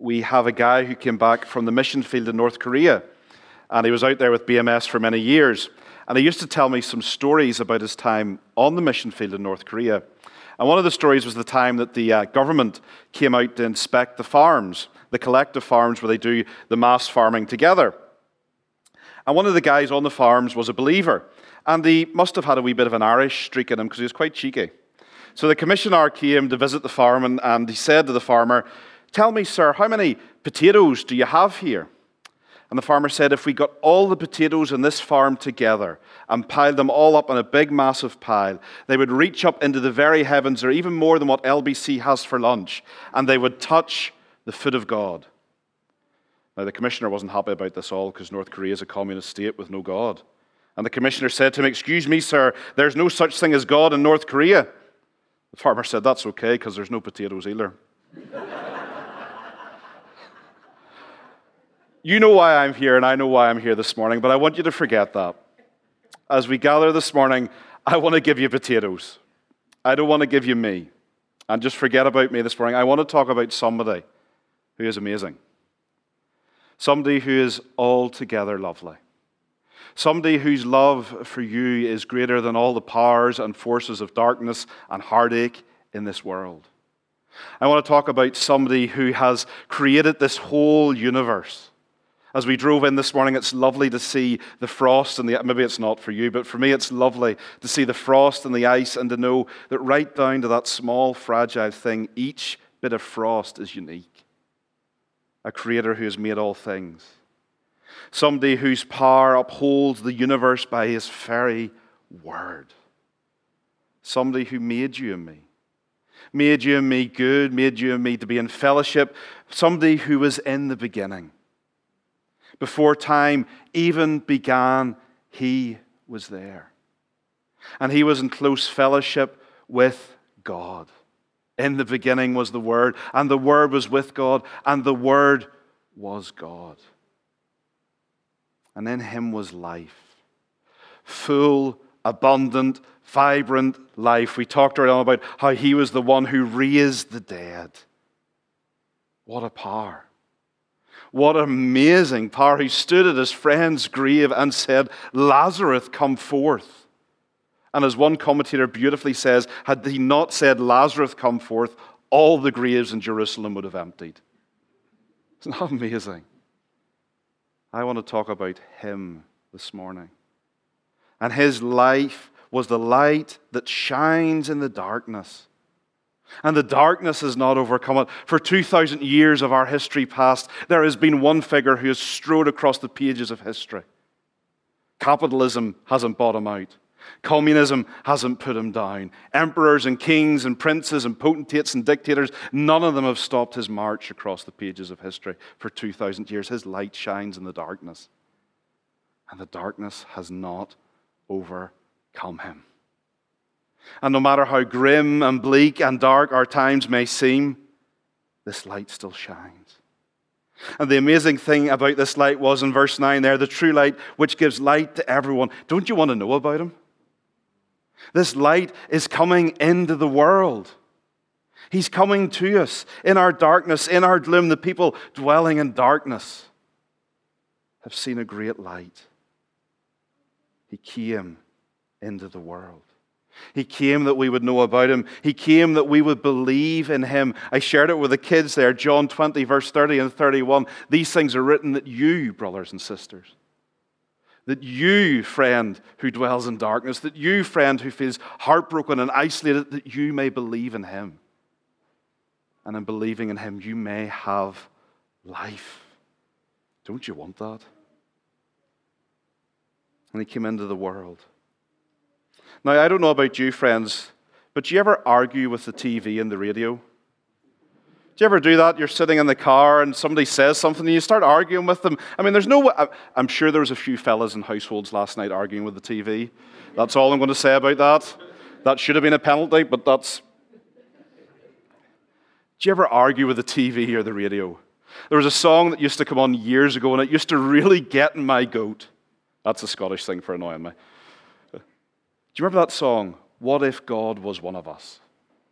we have a guy who came back from the mission field in North Korea. And he was out there with BMS for many years. And he used to tell me some stories about his time on the mission field in North Korea. And one of the stories was the time that the uh, government came out to inspect the farms, the collective farms where they do the mass farming together. And one of the guys on the farms was a believer. And he must have had a wee bit of an Irish streak in him because he was quite cheeky. So the commissioner came to visit the farm and, and he said to the farmer, Tell me, sir, how many potatoes do you have here? And the farmer said, If we got all the potatoes in this farm together and piled them all up in a big, massive pile, they would reach up into the very heavens, or even more than what LBC has for lunch, and they would touch the foot of God. Now, the commissioner wasn't happy about this all because North Korea is a communist state with no God. And the commissioner said to him, Excuse me, sir, there's no such thing as God in North Korea. The farmer said, That's okay because there's no potatoes either. You know why I'm here, and I know why I'm here this morning, but I want you to forget that. As we gather this morning, I want to give you potatoes. I don't want to give you me. And just forget about me this morning. I want to talk about somebody who is amazing. Somebody who is altogether lovely. Somebody whose love for you is greater than all the powers and forces of darkness and heartache in this world. I want to talk about somebody who has created this whole universe as we drove in this morning, it's lovely to see the frost and the, maybe it's not for you, but for me, it's lovely to see the frost and the ice and to know that right down to that small, fragile thing, each bit of frost is unique. A creator who has made all things. Somebody whose power upholds the universe by his very word. Somebody who made you and me. Made you and me good, made you and me to be in fellowship. Somebody who was in the beginning before time even began, he was there. And he was in close fellowship with God. In the beginning was the Word, and the Word was with God, and the Word was God. And in him was life. Full, abundant, vibrant life. We talked earlier on about how he was the one who raised the dead. What a power. What amazing power. He stood at his friend's grave and said, Lazarus, come forth. And as one commentator beautifully says, had he not said, Lazarus, come forth, all the graves in Jerusalem would have emptied. Isn't that amazing? I want to talk about him this morning. And his life was the light that shines in the darkness. And the darkness has not overcome it. For 2,000 years of our history past, there has been one figure who has strode across the pages of history. Capitalism hasn't bought him out. Communism hasn't put him down. Emperors and kings and princes and potentates and dictators, none of them have stopped his march across the pages of history for 2,000 years. His light shines in the darkness. And the darkness has not overcome him. And no matter how grim and bleak and dark our times may seem, this light still shines. And the amazing thing about this light was in verse 9 there, the true light which gives light to everyone. Don't you want to know about him? This light is coming into the world. He's coming to us in our darkness, in our gloom. The people dwelling in darkness have seen a great light. He came into the world. He came that we would know about him. He came that we would believe in him. I shared it with the kids there, John 20, verse 30 and 31. These things are written that you, brothers and sisters, that you, friend who dwells in darkness, that you, friend who feels heartbroken and isolated, that you may believe in him. And in believing in him, you may have life. Don't you want that? And he came into the world. Now, I don't know about you, friends, but do you ever argue with the TV and the radio? Do you ever do that? You're sitting in the car and somebody says something and you start arguing with them. I mean, there's no. I'm sure there was a few fellas in households last night arguing with the TV. That's all I'm going to say about that. That should have been a penalty, but that's. Do you ever argue with the TV or the radio? There was a song that used to come on years ago and it used to really get in my goat. That's a Scottish thing for annoying me. Do you remember that song? What if God was one of us?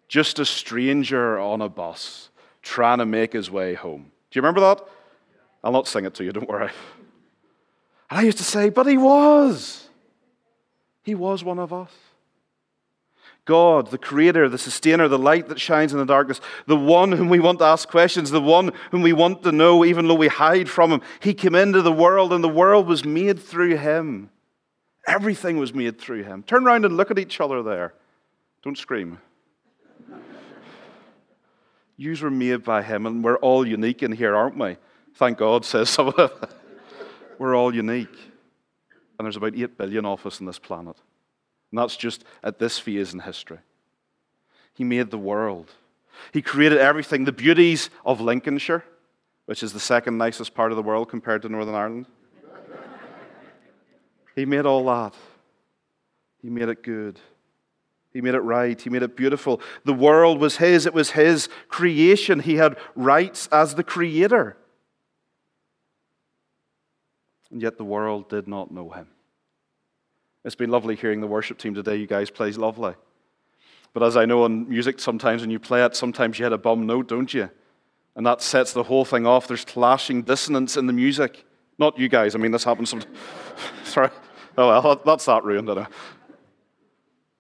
Just a stranger on a bus trying to make his way home. Do you remember that? I'll not sing it to you, don't worry. And I used to say, but he was. He was one of us. God, the creator, the sustainer, the light that shines in the darkness, the one whom we want to ask questions, the one whom we want to know, even though we hide from him. He came into the world, and the world was made through him. Everything was made through him. Turn around and look at each other there. Don't scream. Yous were made by him, and we're all unique in here, aren't we? Thank God, says some of it. We're all unique. And there's about 8 billion of us on this planet. And that's just at this phase in history. He made the world. He created everything. The beauties of Lincolnshire, which is the second nicest part of the world compared to Northern Ireland. He made all that. He made it good. He made it right. He made it beautiful. The world was His, it was His creation. He had rights as the Creator. And yet the world did not know Him. It's been lovely hearing the worship team today. You guys play lovely. But as I know in music, sometimes when you play it, sometimes you hit a bum note, don't you? And that sets the whole thing off. There's clashing dissonance in the music. Not you guys. I mean, this happens sometimes. Sorry. Oh, well, that's that ruined, I know.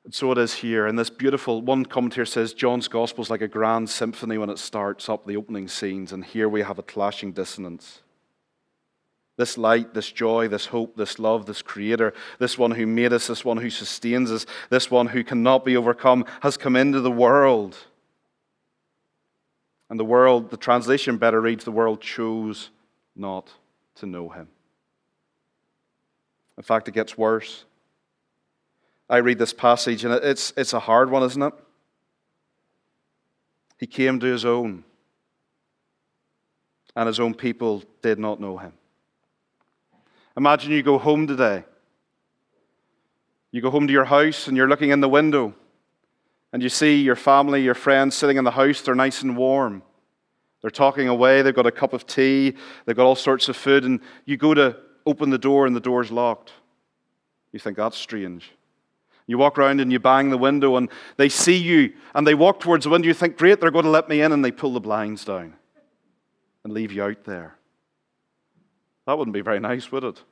And so it is here. And this beautiful, one commentator says John's gospel is like a grand symphony when it starts up the opening scenes. And here we have a clashing dissonance. This light, this joy, this hope, this love, this creator, this one who made us, this one who sustains us, this one who cannot be overcome, has come into the world. And the world, the translation better reads, the world chose not to know him. In fact, it gets worse. I read this passage, and it's, it's a hard one, isn't it? He came to his own, and his own people did not know him. Imagine you go home today. You go home to your house and you're looking in the window and you see your family, your friends sitting in the house. They're nice and warm. They're talking away. They've got a cup of tea. They've got all sorts of food. And you go to open the door and the door's locked. You think that's strange. You walk around and you bang the window and they see you and they walk towards the window. You think, great, they're going to let me in. And they pull the blinds down and leave you out there. That wouldn't be very nice, would it?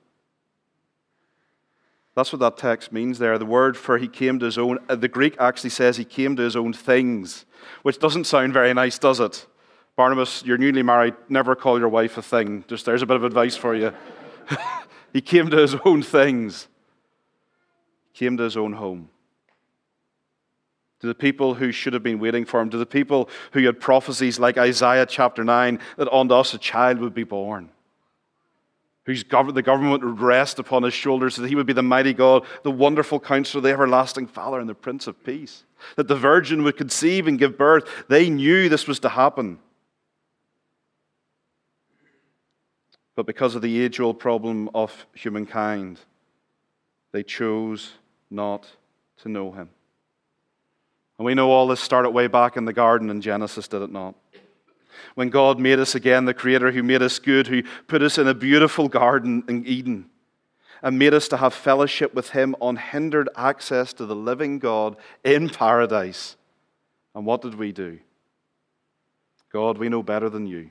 That's what that text means there. The word for he came to his own, uh, the Greek actually says he came to his own things, which doesn't sound very nice, does it? Barnabas, you're newly married, never call your wife a thing. Just there's a bit of advice for you. he came to his own things, he came to his own home. To the people who should have been waiting for him, to the people who had prophecies like Isaiah chapter 9 that unto us a child would be born whose gov- the government would rest upon his shoulders, that he would be the mighty God, the wonderful counselor, the everlasting Father, and the Prince of Peace. That the virgin would conceive and give birth. They knew this was to happen. But because of the age old problem of humankind, they chose not to know him. And we know all this started way back in the garden in Genesis, did it not? when God made us again, the Creator who made us good, who put us in a beautiful garden in Eden, and made us to have fellowship with Him, unhindered access to the living God in paradise. And what did we do? God, we know better than you.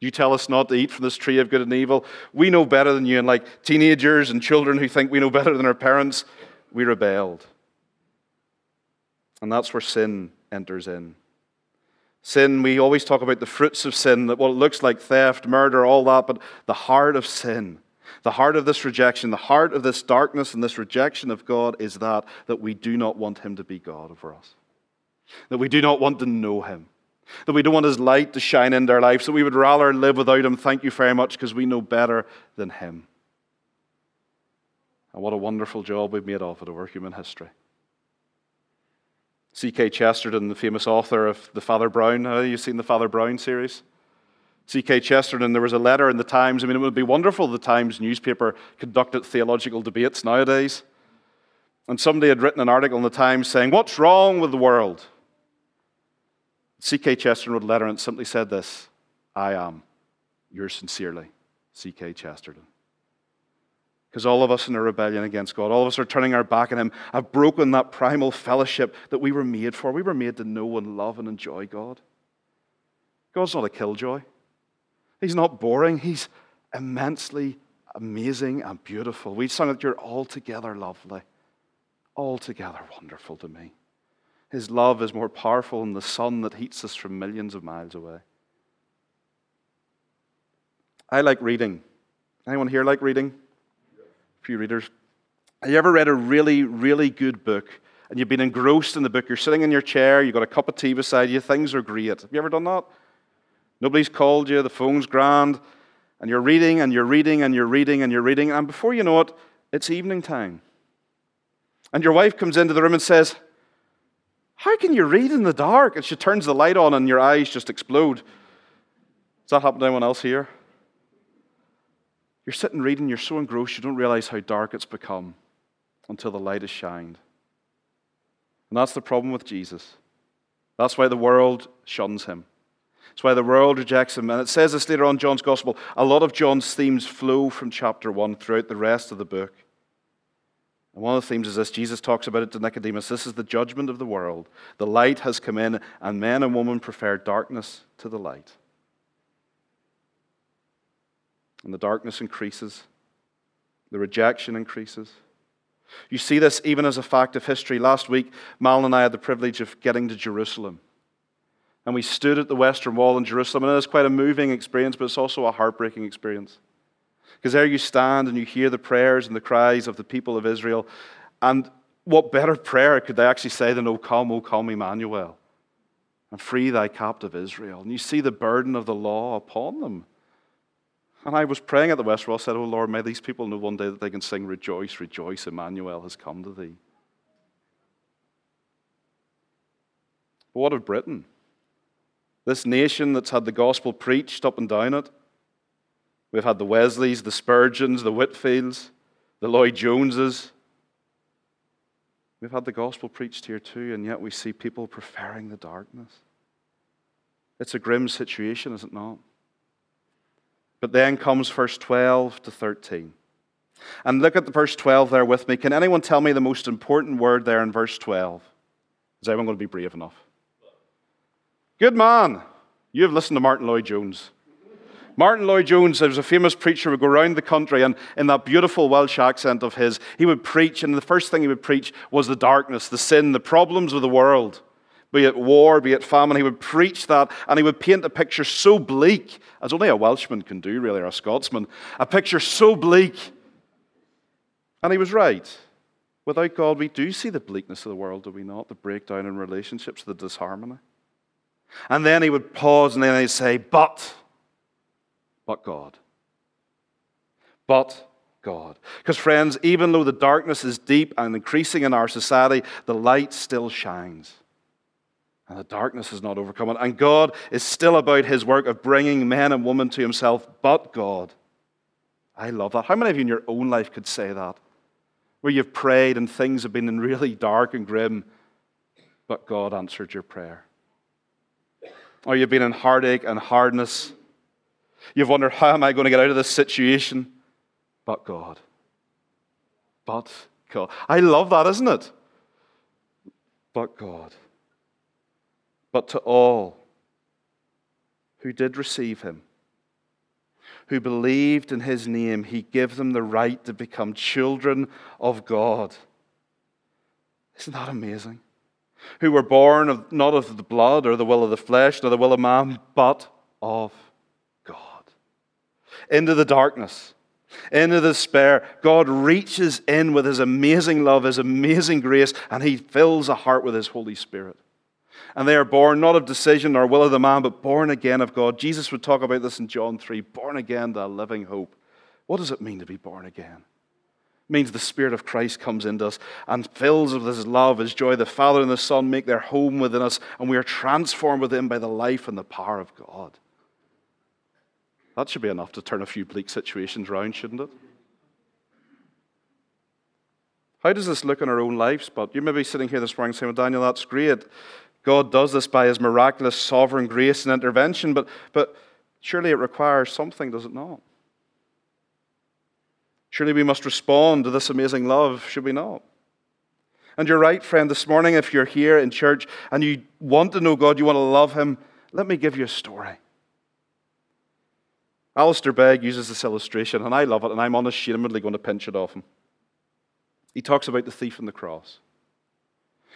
You tell us not to eat from this tree of good and evil. We know better than you. And like teenagers and children who think we know better than our parents, we rebelled. And that's where sin enters in. Sin, we always talk about the fruits of sin, that what it looks like theft, murder, all that, but the heart of sin, the heart of this rejection, the heart of this darkness and this rejection of God is that, that we do not want Him to be God over us. That we do not want to know Him. That we don't want His light to shine into our lives. That we would rather live without Him. Thank you very much because we know better than Him. And what a wonderful job we've made of it over human history. G.K. Chesterton, the famous author of the Father Brown. Have you seen the Father Brown series? G.K. Chesterton, there was a letter in the Times. I mean, it would be wonderful the Times newspaper conducted theological debates nowadays. And somebody had written an article in the Times saying, What's wrong with the world? G.K. Chesterton wrote a letter and simply said this I am, yours sincerely, G.K. Chesterton. Because all of us in a rebellion against God, all of us are turning our back on Him, have broken that primal fellowship that we were made for. We were made to know and love and enjoy God. God's not a killjoy. He's not boring. He's immensely amazing and beautiful. We sung that you're altogether lovely, altogether wonderful to me. His love is more powerful than the sun that heats us from millions of miles away. I like reading. Anyone here like reading? A few readers. Have you ever read a really, really good book and you've been engrossed in the book? You're sitting in your chair, you've got a cup of tea beside you, things are great. Have you ever done that? Nobody's called you, the phone's grand, and you're reading and you're reading and you're reading and you're reading, and before you know it, it's evening time. And your wife comes into the room and says, How can you read in the dark? And she turns the light on and your eyes just explode. Does that happen to anyone else here? You're sitting reading, you're so engrossed, you don't realize how dark it's become until the light is shined. And that's the problem with Jesus. That's why the world shuns him. That's why the world rejects him. And it says this later on John's Gospel. A lot of John's themes flow from chapter 1 throughout the rest of the book. And one of the themes is this Jesus talks about it to Nicodemus. This is the judgment of the world. The light has come in, and men and women prefer darkness to the light. And the darkness increases, the rejection increases. You see this even as a fact of history. Last week, Mal and I had the privilege of getting to Jerusalem. And we stood at the Western Wall in Jerusalem, and it is quite a moving experience, but it's also a heartbreaking experience. Because there you stand and you hear the prayers and the cries of the people of Israel. And what better prayer could they actually say than, O come, O come, Emmanuel, and free thy captive Israel? And you see the burden of the law upon them. And I was praying at the West Wall, said, Oh Lord, may these people know one day that they can sing, Rejoice, rejoice, Emmanuel has come to thee. But what of Britain? This nation that's had the gospel preached up and down it. We've had the Wesleys, the Spurgeons, the Whitefields, the Lloyd Joneses. We've had the gospel preached here too, and yet we see people preferring the darkness. It's a grim situation, is it not? But then comes verse 12 to 13. And look at the verse 12 there with me. Can anyone tell me the most important word there in verse 12? Is anyone going to be brave enough? Good man. You have listened to Martyn Lloyd-Jones. Martyn Lloyd-Jones was a famous preacher, who would go around the country, and in that beautiful Welsh accent of his, he would preach, and the first thing he would preach was the darkness, the sin, the problems of the world be it war, be it famine. He would preach that and he would paint a picture so bleak, as only a Welshman can do, really, or a Scotsman, a picture so bleak. And he was right. Without God, we do see the bleakness of the world, do we not? The breakdown in relationships, the disharmony. And then he would pause and then he'd say, But, but God. But God. Because, friends, even though the darkness is deep and increasing in our society, the light still shines and the darkness is not overcome. And God is still about his work of bringing men and women to himself, but God. I love that. How many of you in your own life could say that? Where you've prayed and things have been really dark and grim, but God answered your prayer. Or you've been in heartache and hardness. You've wondered, how am I going to get out of this situation? But God. But God. I love that, isn't it? But God but to all who did receive him, who believed in his name, he gave them the right to become children of God. Isn't that amazing? Who were born of, not of the blood or the will of the flesh, nor the will of man, but of. Into the darkness, into despair, God reaches in with his amazing love, his amazing grace, and he fills a heart with his Holy Spirit and they are born not of decision or will of the man, but born again of God. Jesus would talk about this in John 3 born again the living hope. What does it mean to be born again? It means the Spirit of Christ comes into us and fills us with His love, His joy. The Father and the Son make their home within us, and we are transformed within by the life and the power of God. That should be enough to turn a few bleak situations around, shouldn't it? How does this look in our own lives? But you may be sitting here this morning saying, Well, Daniel, that's great. God does this by his miraculous sovereign grace and intervention, but, but surely it requires something, does it not? Surely we must respond to this amazing love, should we not? And you're right, friend, this morning, if you're here in church and you want to know God, you want to love Him, let me give you a story. Alistair Begg uses this illustration, and I love it, and I'm unashamedly going to pinch it off him. He talks about the thief on the cross.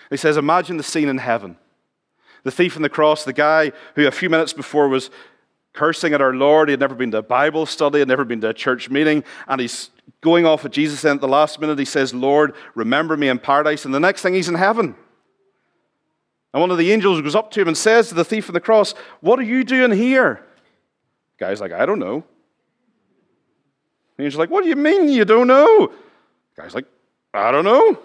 He says, Imagine the scene in heaven. The thief on the cross, the guy who a few minutes before was cursing at our Lord, he had never been to a Bible study, had never been to a church meeting, and he's going off at Jesus, and at the last minute he says, Lord, remember me in paradise. And the next thing he's in heaven. And one of the angels goes up to him and says to the thief on the cross, What are you doing here? The guy's like, I don't know. The angel's like, What do you mean you don't know? Guy's like, I don't know.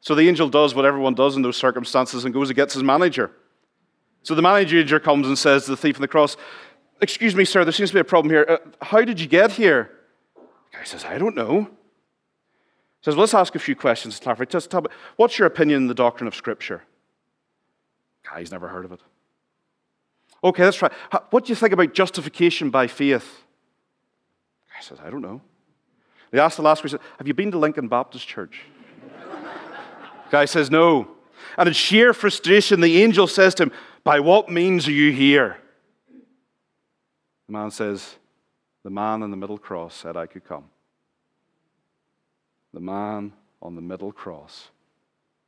So the angel does what everyone does in those circumstances and goes and gets his manager. So the manager comes and says to the thief on the cross, Excuse me, sir, there seems to be a problem here. Uh, how did you get here? The guy says, I don't know. He says, well, let's ask a few questions to clarify. Just tell me, what's your opinion on the doctrine of Scripture? Guy's never heard of it. Okay, let's try. What do you think about justification by faith? Guy says, I don't know. They asked the last question, Have you been to Lincoln Baptist Church? Guy says, No. And in sheer frustration, the angel says to him, By what means are you here? The man says, The man on the middle cross said I could come. The man on the middle cross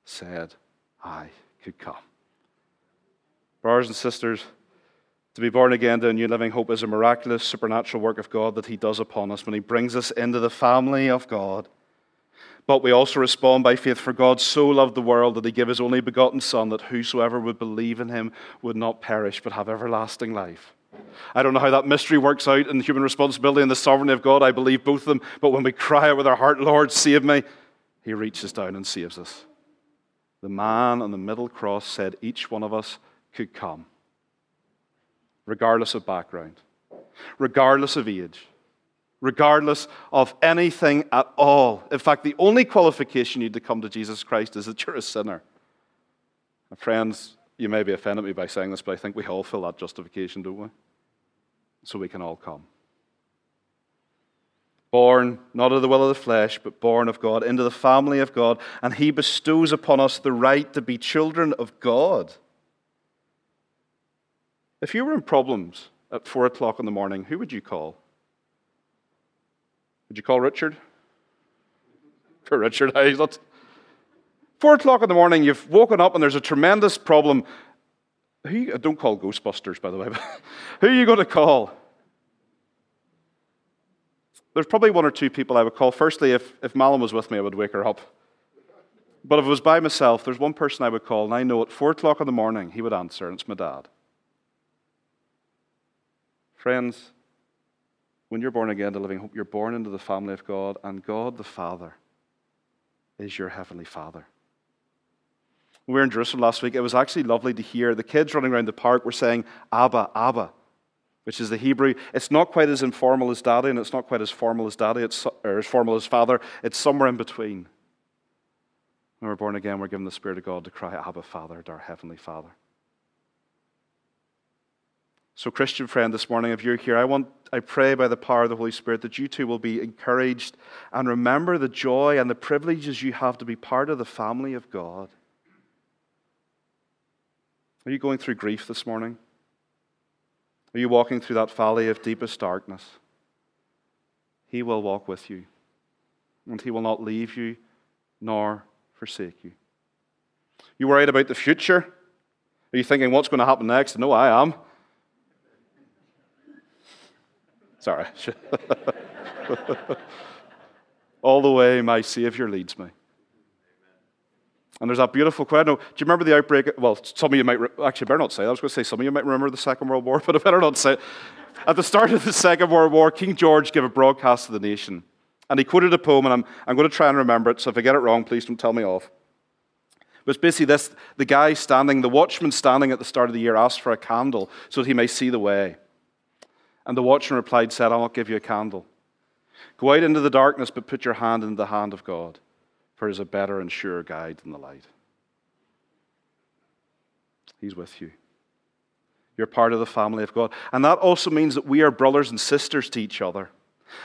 said I could come. Brothers and sisters, to be born again to a new living hope is a miraculous supernatural work of God that He does upon us when He brings us into the family of God. But we also respond by faith, for God so loved the world that He gave His only begotten Son, that whosoever would believe in Him would not perish but have everlasting life. I don't know how that mystery works out in human responsibility and the sovereignty of God. I believe both of them. But when we cry out with our heart, Lord, save me, He reaches down and saves us. The man on the middle cross said each one of us could come, regardless of background, regardless of age, regardless of anything at all. In fact, the only qualification you need to come to Jesus Christ is that you're a sinner. Friends, you may be offended me by saying this, but I think we all feel that justification, don't we? So we can all come. Born not of the will of the flesh, but born of God, into the family of God, and He bestows upon us the right to be children of God. If you were in problems at four o'clock in the morning, who would you call? Would you call Richard? For Richard, I not. Four o'clock in the morning, you've woken up and there's a tremendous problem. Who, don't call Ghostbusters, by the way, who are you going to call? There's probably one or two people I would call. Firstly, if, if Malin was with me, I would wake her up. But if it was by myself, there's one person I would call, and I know at four o'clock in the morning he would answer, and it's my dad. Friends, when you're born again to living hope, you're born into the family of God, and God the Father is your heavenly Father. We were in Jerusalem last week. It was actually lovely to hear the kids running around the park were saying, Abba, Abba, which is the Hebrew. It's not quite as informal as daddy, and it's not quite as formal as daddy, it's, or as formal as father. It's somewhere in between. When we're born again, we're given the Spirit of God to cry, Abba, Father, to our Heavenly Father. So, Christian friend, this morning, if you're here, I want, I pray by the power of the Holy Spirit that you too will be encouraged and remember the joy and the privileges you have to be part of the family of God. Are you going through grief this morning? Are you walking through that valley of deepest darkness? He will walk with you, and He will not leave you nor forsake you. You worried about the future? Are you thinking, what's going to happen next? No, I am. Sorry. All the way my Savior leads me. And there's that beautiful quote. do you remember the outbreak? Well, some of you might, re- actually, better not say. I was going to say some of you might remember the Second World War, but I better not say it. At the start of the Second World War, King George gave a broadcast to the nation. And he quoted a poem, and I'm, I'm going to try and remember it, so if I get it wrong, please don't tell me off. But it's basically this the guy standing, the watchman standing at the start of the year asked for a candle so that he may see the way. And the watchman replied, said, I'll not give you a candle. Go out into the darkness, but put your hand in the hand of God, for he is a better and surer guide than the light. He's with you. You're part of the family of God. And that also means that we are brothers and sisters to each other.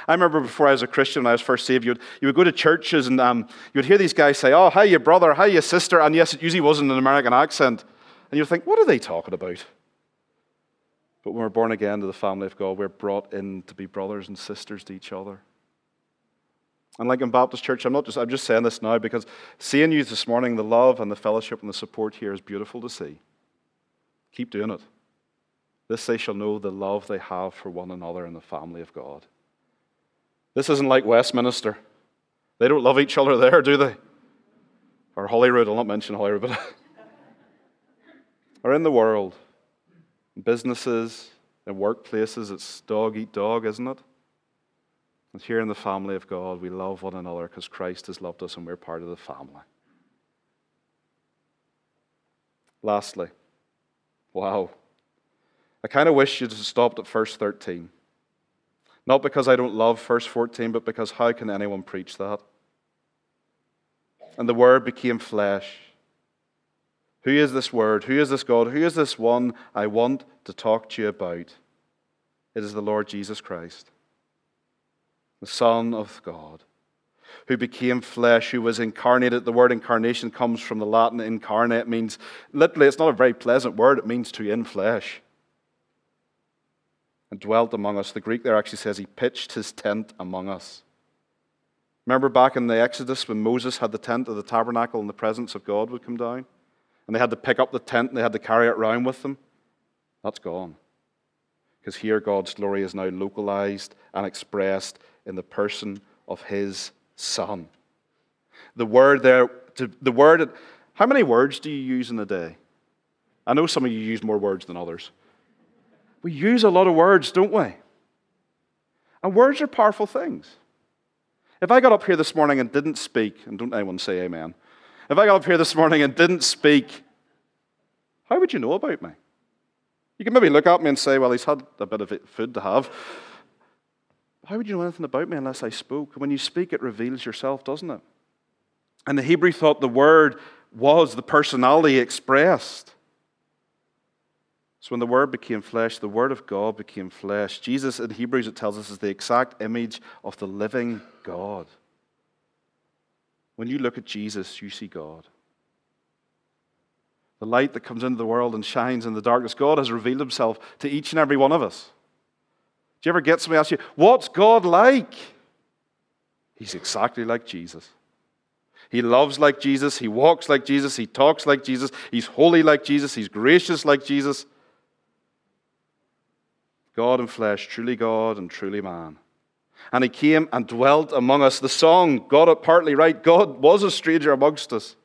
I remember before I was a Christian, when I was first saved, you would, you would go to churches and um, you would hear these guys say, Oh, hi, your brother, hi, your sister. And yes, it usually wasn't an American accent. And you'd think, What are they talking about? But when we're born again to the family of God, we're brought in to be brothers and sisters to each other. And like in Baptist Church, I'm not just I'm just saying this now because seeing you this morning, the love and the fellowship and the support here is beautiful to see. Keep doing it. This they shall know the love they have for one another in the family of God. This isn't like Westminster. They don't love each other there, do they? Or Holyrood, I'll not mention Holyrood, but or in the world, businesses, in workplaces, it's dog eat dog, isn't it? And here in the family of God, we love one another because Christ has loved us and we're part of the family. Lastly, wow. I kind of wish you'd have stopped at verse 13. Not because I don't love verse 14, but because how can anyone preach that? And the Word became flesh. Who is this Word? Who is this God? Who is this one I want to talk to you about? It is the Lord Jesus Christ, the Son of God, who became flesh, who was incarnated. The word incarnation comes from the Latin incarnate, means literally, it's not a very pleasant word, it means to in flesh and dwelt among us. The Greek there actually says he pitched his tent among us. Remember back in the Exodus when Moses had the tent of the tabernacle and the presence of God would come down? And they had to pick up the tent and they had to carry it around with them? That's gone. Because here God's glory is now localized and expressed in the person of his Son. The word there, the word, how many words do you use in a day? I know some of you use more words than others. We use a lot of words, don't we? And words are powerful things. If I got up here this morning and didn't speak, and don't anyone say amen, if I got up here this morning and didn't speak, how would you know about me? You can maybe look at me and say, well, he's had a bit of food to have. How would you know anything about me unless I spoke? When you speak, it reveals yourself, doesn't it? And the Hebrew thought the word was the personality expressed. So when the Word became flesh, the Word of God became flesh. Jesus in Hebrews, it tells us, is the exact image of the living God. When you look at Jesus, you see God. The light that comes into the world and shines in the darkness, God has revealed himself to each and every one of us. Do you ever get somebody ask you, What's God like? He's exactly like Jesus. He loves like Jesus. He walks like Jesus. He talks like Jesus. He's holy like Jesus. He's gracious like Jesus. God in flesh, truly God and truly man. And he came and dwelt among us. The song got it partly right. God was a stranger amongst us.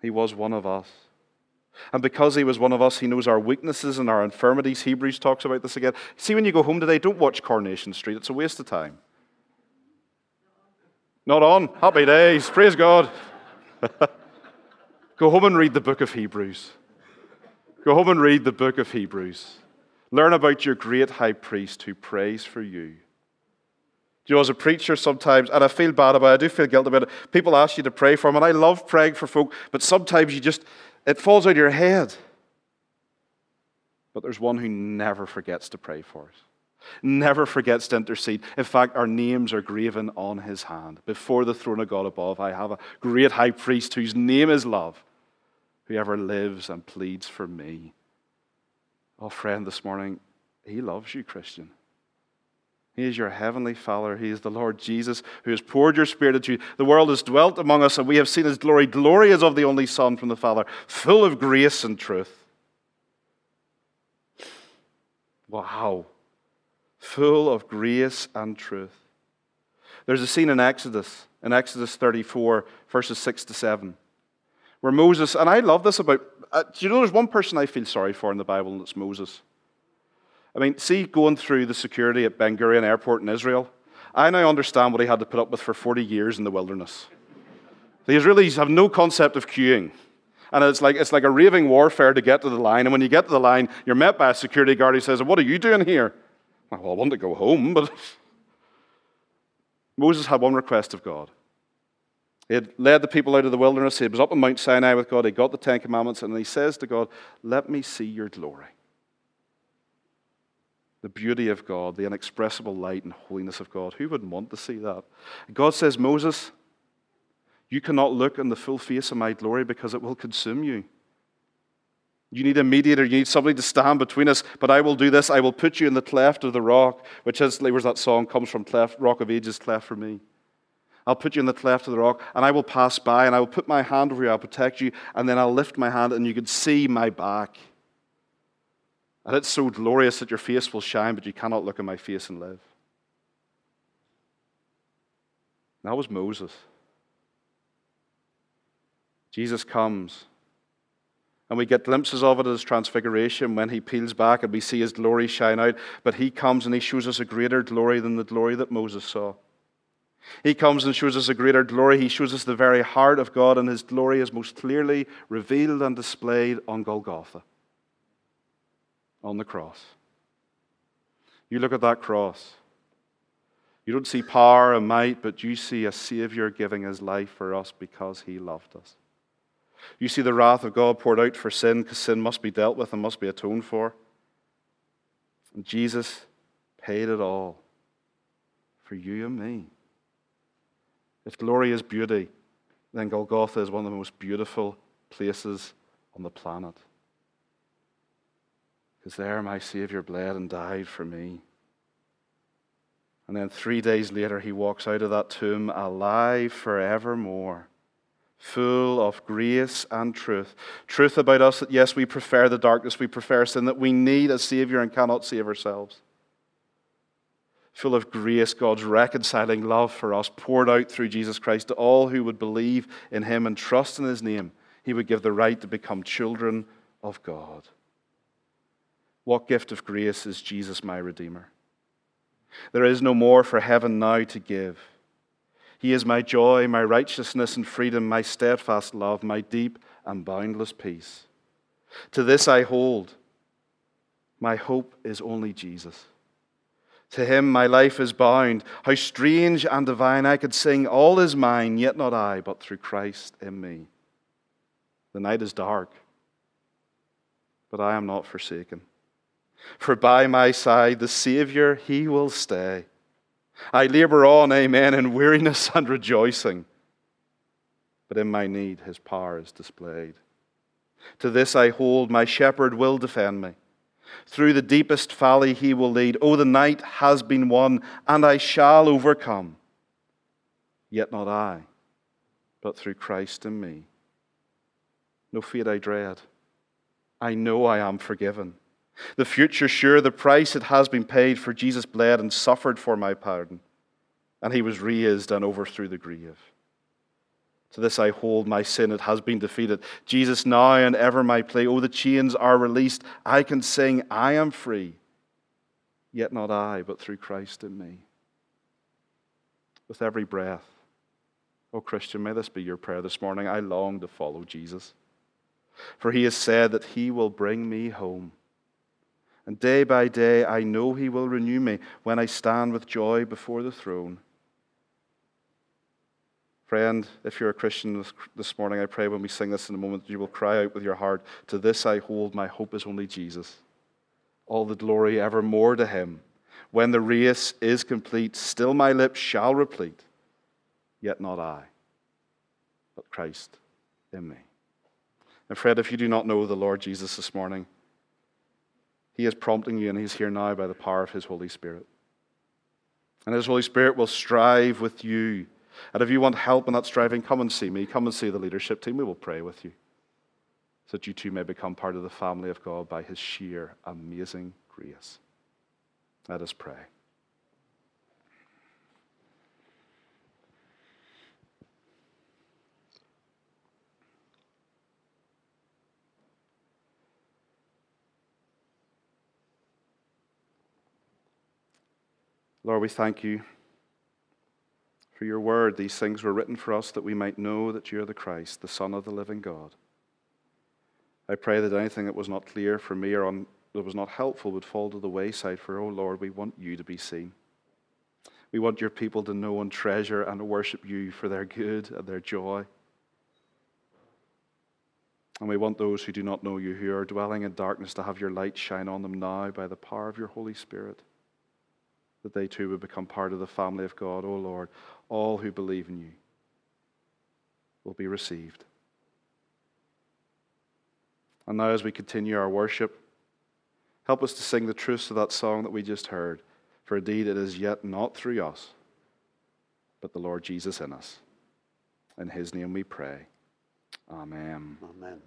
He was one of us. And because he was one of us, he knows our weaknesses and our infirmities. Hebrews talks about this again. See, when you go home today, don't watch Coronation Street, it's a waste of time. Not on. Happy days. Praise God. go home and read the book of Hebrews. Go home and read the book of Hebrews. Learn about your great high priest who prays for you. You know, as a preacher sometimes, and I feel bad about it, I do feel guilty about it. People ask you to pray for them, and I love praying for folk, but sometimes you just, it falls out of your head. But there's one who never forgets to pray for us, never forgets to intercede. In fact, our names are graven on his hand. Before the throne of God above, I have a great high priest whose name is love whoever lives and pleads for me. Oh, friend, this morning, He loves you, Christian. He is your heavenly Father. He is the Lord Jesus who has poured your Spirit into you. The world has dwelt among us, and we have seen His glory. Glory is of the only Son from the Father, full of grace and truth. Wow. Full of grace and truth. There's a scene in Exodus, in Exodus 34, verses 6 to 7 where Moses, and I love this about, uh, do you know there's one person I feel sorry for in the Bible, and it's Moses. I mean, see, going through the security at Ben Gurion Airport in Israel, I now understand what he had to put up with for 40 years in the wilderness. The Israelis have no concept of queuing. And it's like, it's like a raving warfare to get to the line. And when you get to the line, you're met by a security guard who says, What are you doing here? Well, I want to go home, but Moses had one request of God he had led the people out of the wilderness. He was up on Mount Sinai with God. He got the Ten Commandments, and he says to God, Let me see your glory. The beauty of God, the inexpressible light and holiness of God. Who wouldn't want to see that? God says, Moses, you cannot look on the full face of my glory because it will consume you. You need a mediator. You need somebody to stand between us. But I will do this. I will put you in the cleft of the rock, which is, where's that song comes from? Cleft, rock of ages, cleft for me. I'll put you in the cleft of the rock, and I will pass by, and I will put my hand over you. I'll protect you, and then I'll lift my hand, and you can see my back. And it's so glorious that your face will shine, but you cannot look at my face and live. That was Moses. Jesus comes. And we get glimpses of it as transfiguration when he peels back and we see his glory shine out. But he comes and he shows us a greater glory than the glory that Moses saw. He comes and shows us a greater glory. He shows us the very heart of God, and his glory is most clearly revealed and displayed on Golgotha, on the cross. You look at that cross. You don't see power and might, but you see a Savior giving his life for us because he loved us. You see the wrath of God poured out for sin because sin must be dealt with and must be atoned for. And Jesus paid it all for you and me. If glory is beauty, then Golgotha is one of the most beautiful places on the planet. Because there my Savior bled and died for me. And then three days later, he walks out of that tomb alive forevermore full of grace and truth. Truth about us that, yes, we prefer the darkness, we prefer sin, that we need a Savior and cannot save ourselves. Full of grace, God's reconciling love for us, poured out through Jesus Christ to all who would believe in Him and trust in His name. He would give the right to become children of God. What gift of grace is Jesus, my Redeemer? There is no more for heaven now to give. He is my joy, my righteousness and freedom, my steadfast love, my deep and boundless peace. To this I hold. My hope is only Jesus. To him my life is bound. How strange and divine I could sing, All is mine, yet not I, but through Christ in me. The night is dark, but I am not forsaken. For by my side the Savior, he will stay. I labor on, amen, in weariness and rejoicing. But in my need, his power is displayed. To this I hold, my shepherd will defend me. Through the deepest valley he will lead. Oh, the night has been won, and I shall overcome. Yet not I, but through Christ in me. No fear I dread. I know I am forgiven. The future sure, the price it has been paid, for Jesus bled and suffered for my pardon, and he was raised and overthrew the grave. To this I hold my sin, it has been defeated. Jesus now and ever my play. Oh, the chains are released. I can sing, I am free. Yet not I, but through Christ in me. With every breath. Oh, Christian, may this be your prayer this morning. I long to follow Jesus. For he has said that he will bring me home. And day by day, I know He will renew me when I stand with joy before the throne. Friend, if you're a Christian this morning, I pray when we sing this in a moment, you will cry out with your heart, To this I hold, my hope is only Jesus. All the glory evermore to Him. When the race is complete, still my lips shall replete, yet not I, but Christ in me. And Fred, if you do not know the Lord Jesus this morning, he is prompting you, and He's here now by the power of His Holy Spirit. And His Holy Spirit will strive with you. And if you want help in that striving, come and see me. Come and see the leadership team. We will pray with you so that you too may become part of the family of God by His sheer amazing grace. Let us pray. Lord, we thank you for your word. These things were written for us that we might know that you are the Christ, the Son of the living God. I pray that anything that was not clear for me or on, that was not helpful would fall to the wayside, for, oh Lord, we want you to be seen. We want your people to know and treasure and worship you for their good and their joy. And we want those who do not know you, who are dwelling in darkness, to have your light shine on them now by the power of your Holy Spirit that they too would become part of the family of God. O oh Lord, all who believe in you will be received. And now, as we continue our worship, help us to sing the truths of that song that we just heard. For indeed, it is yet not through us, but the Lord Jesus in us. In his name we pray. Amen. Amen.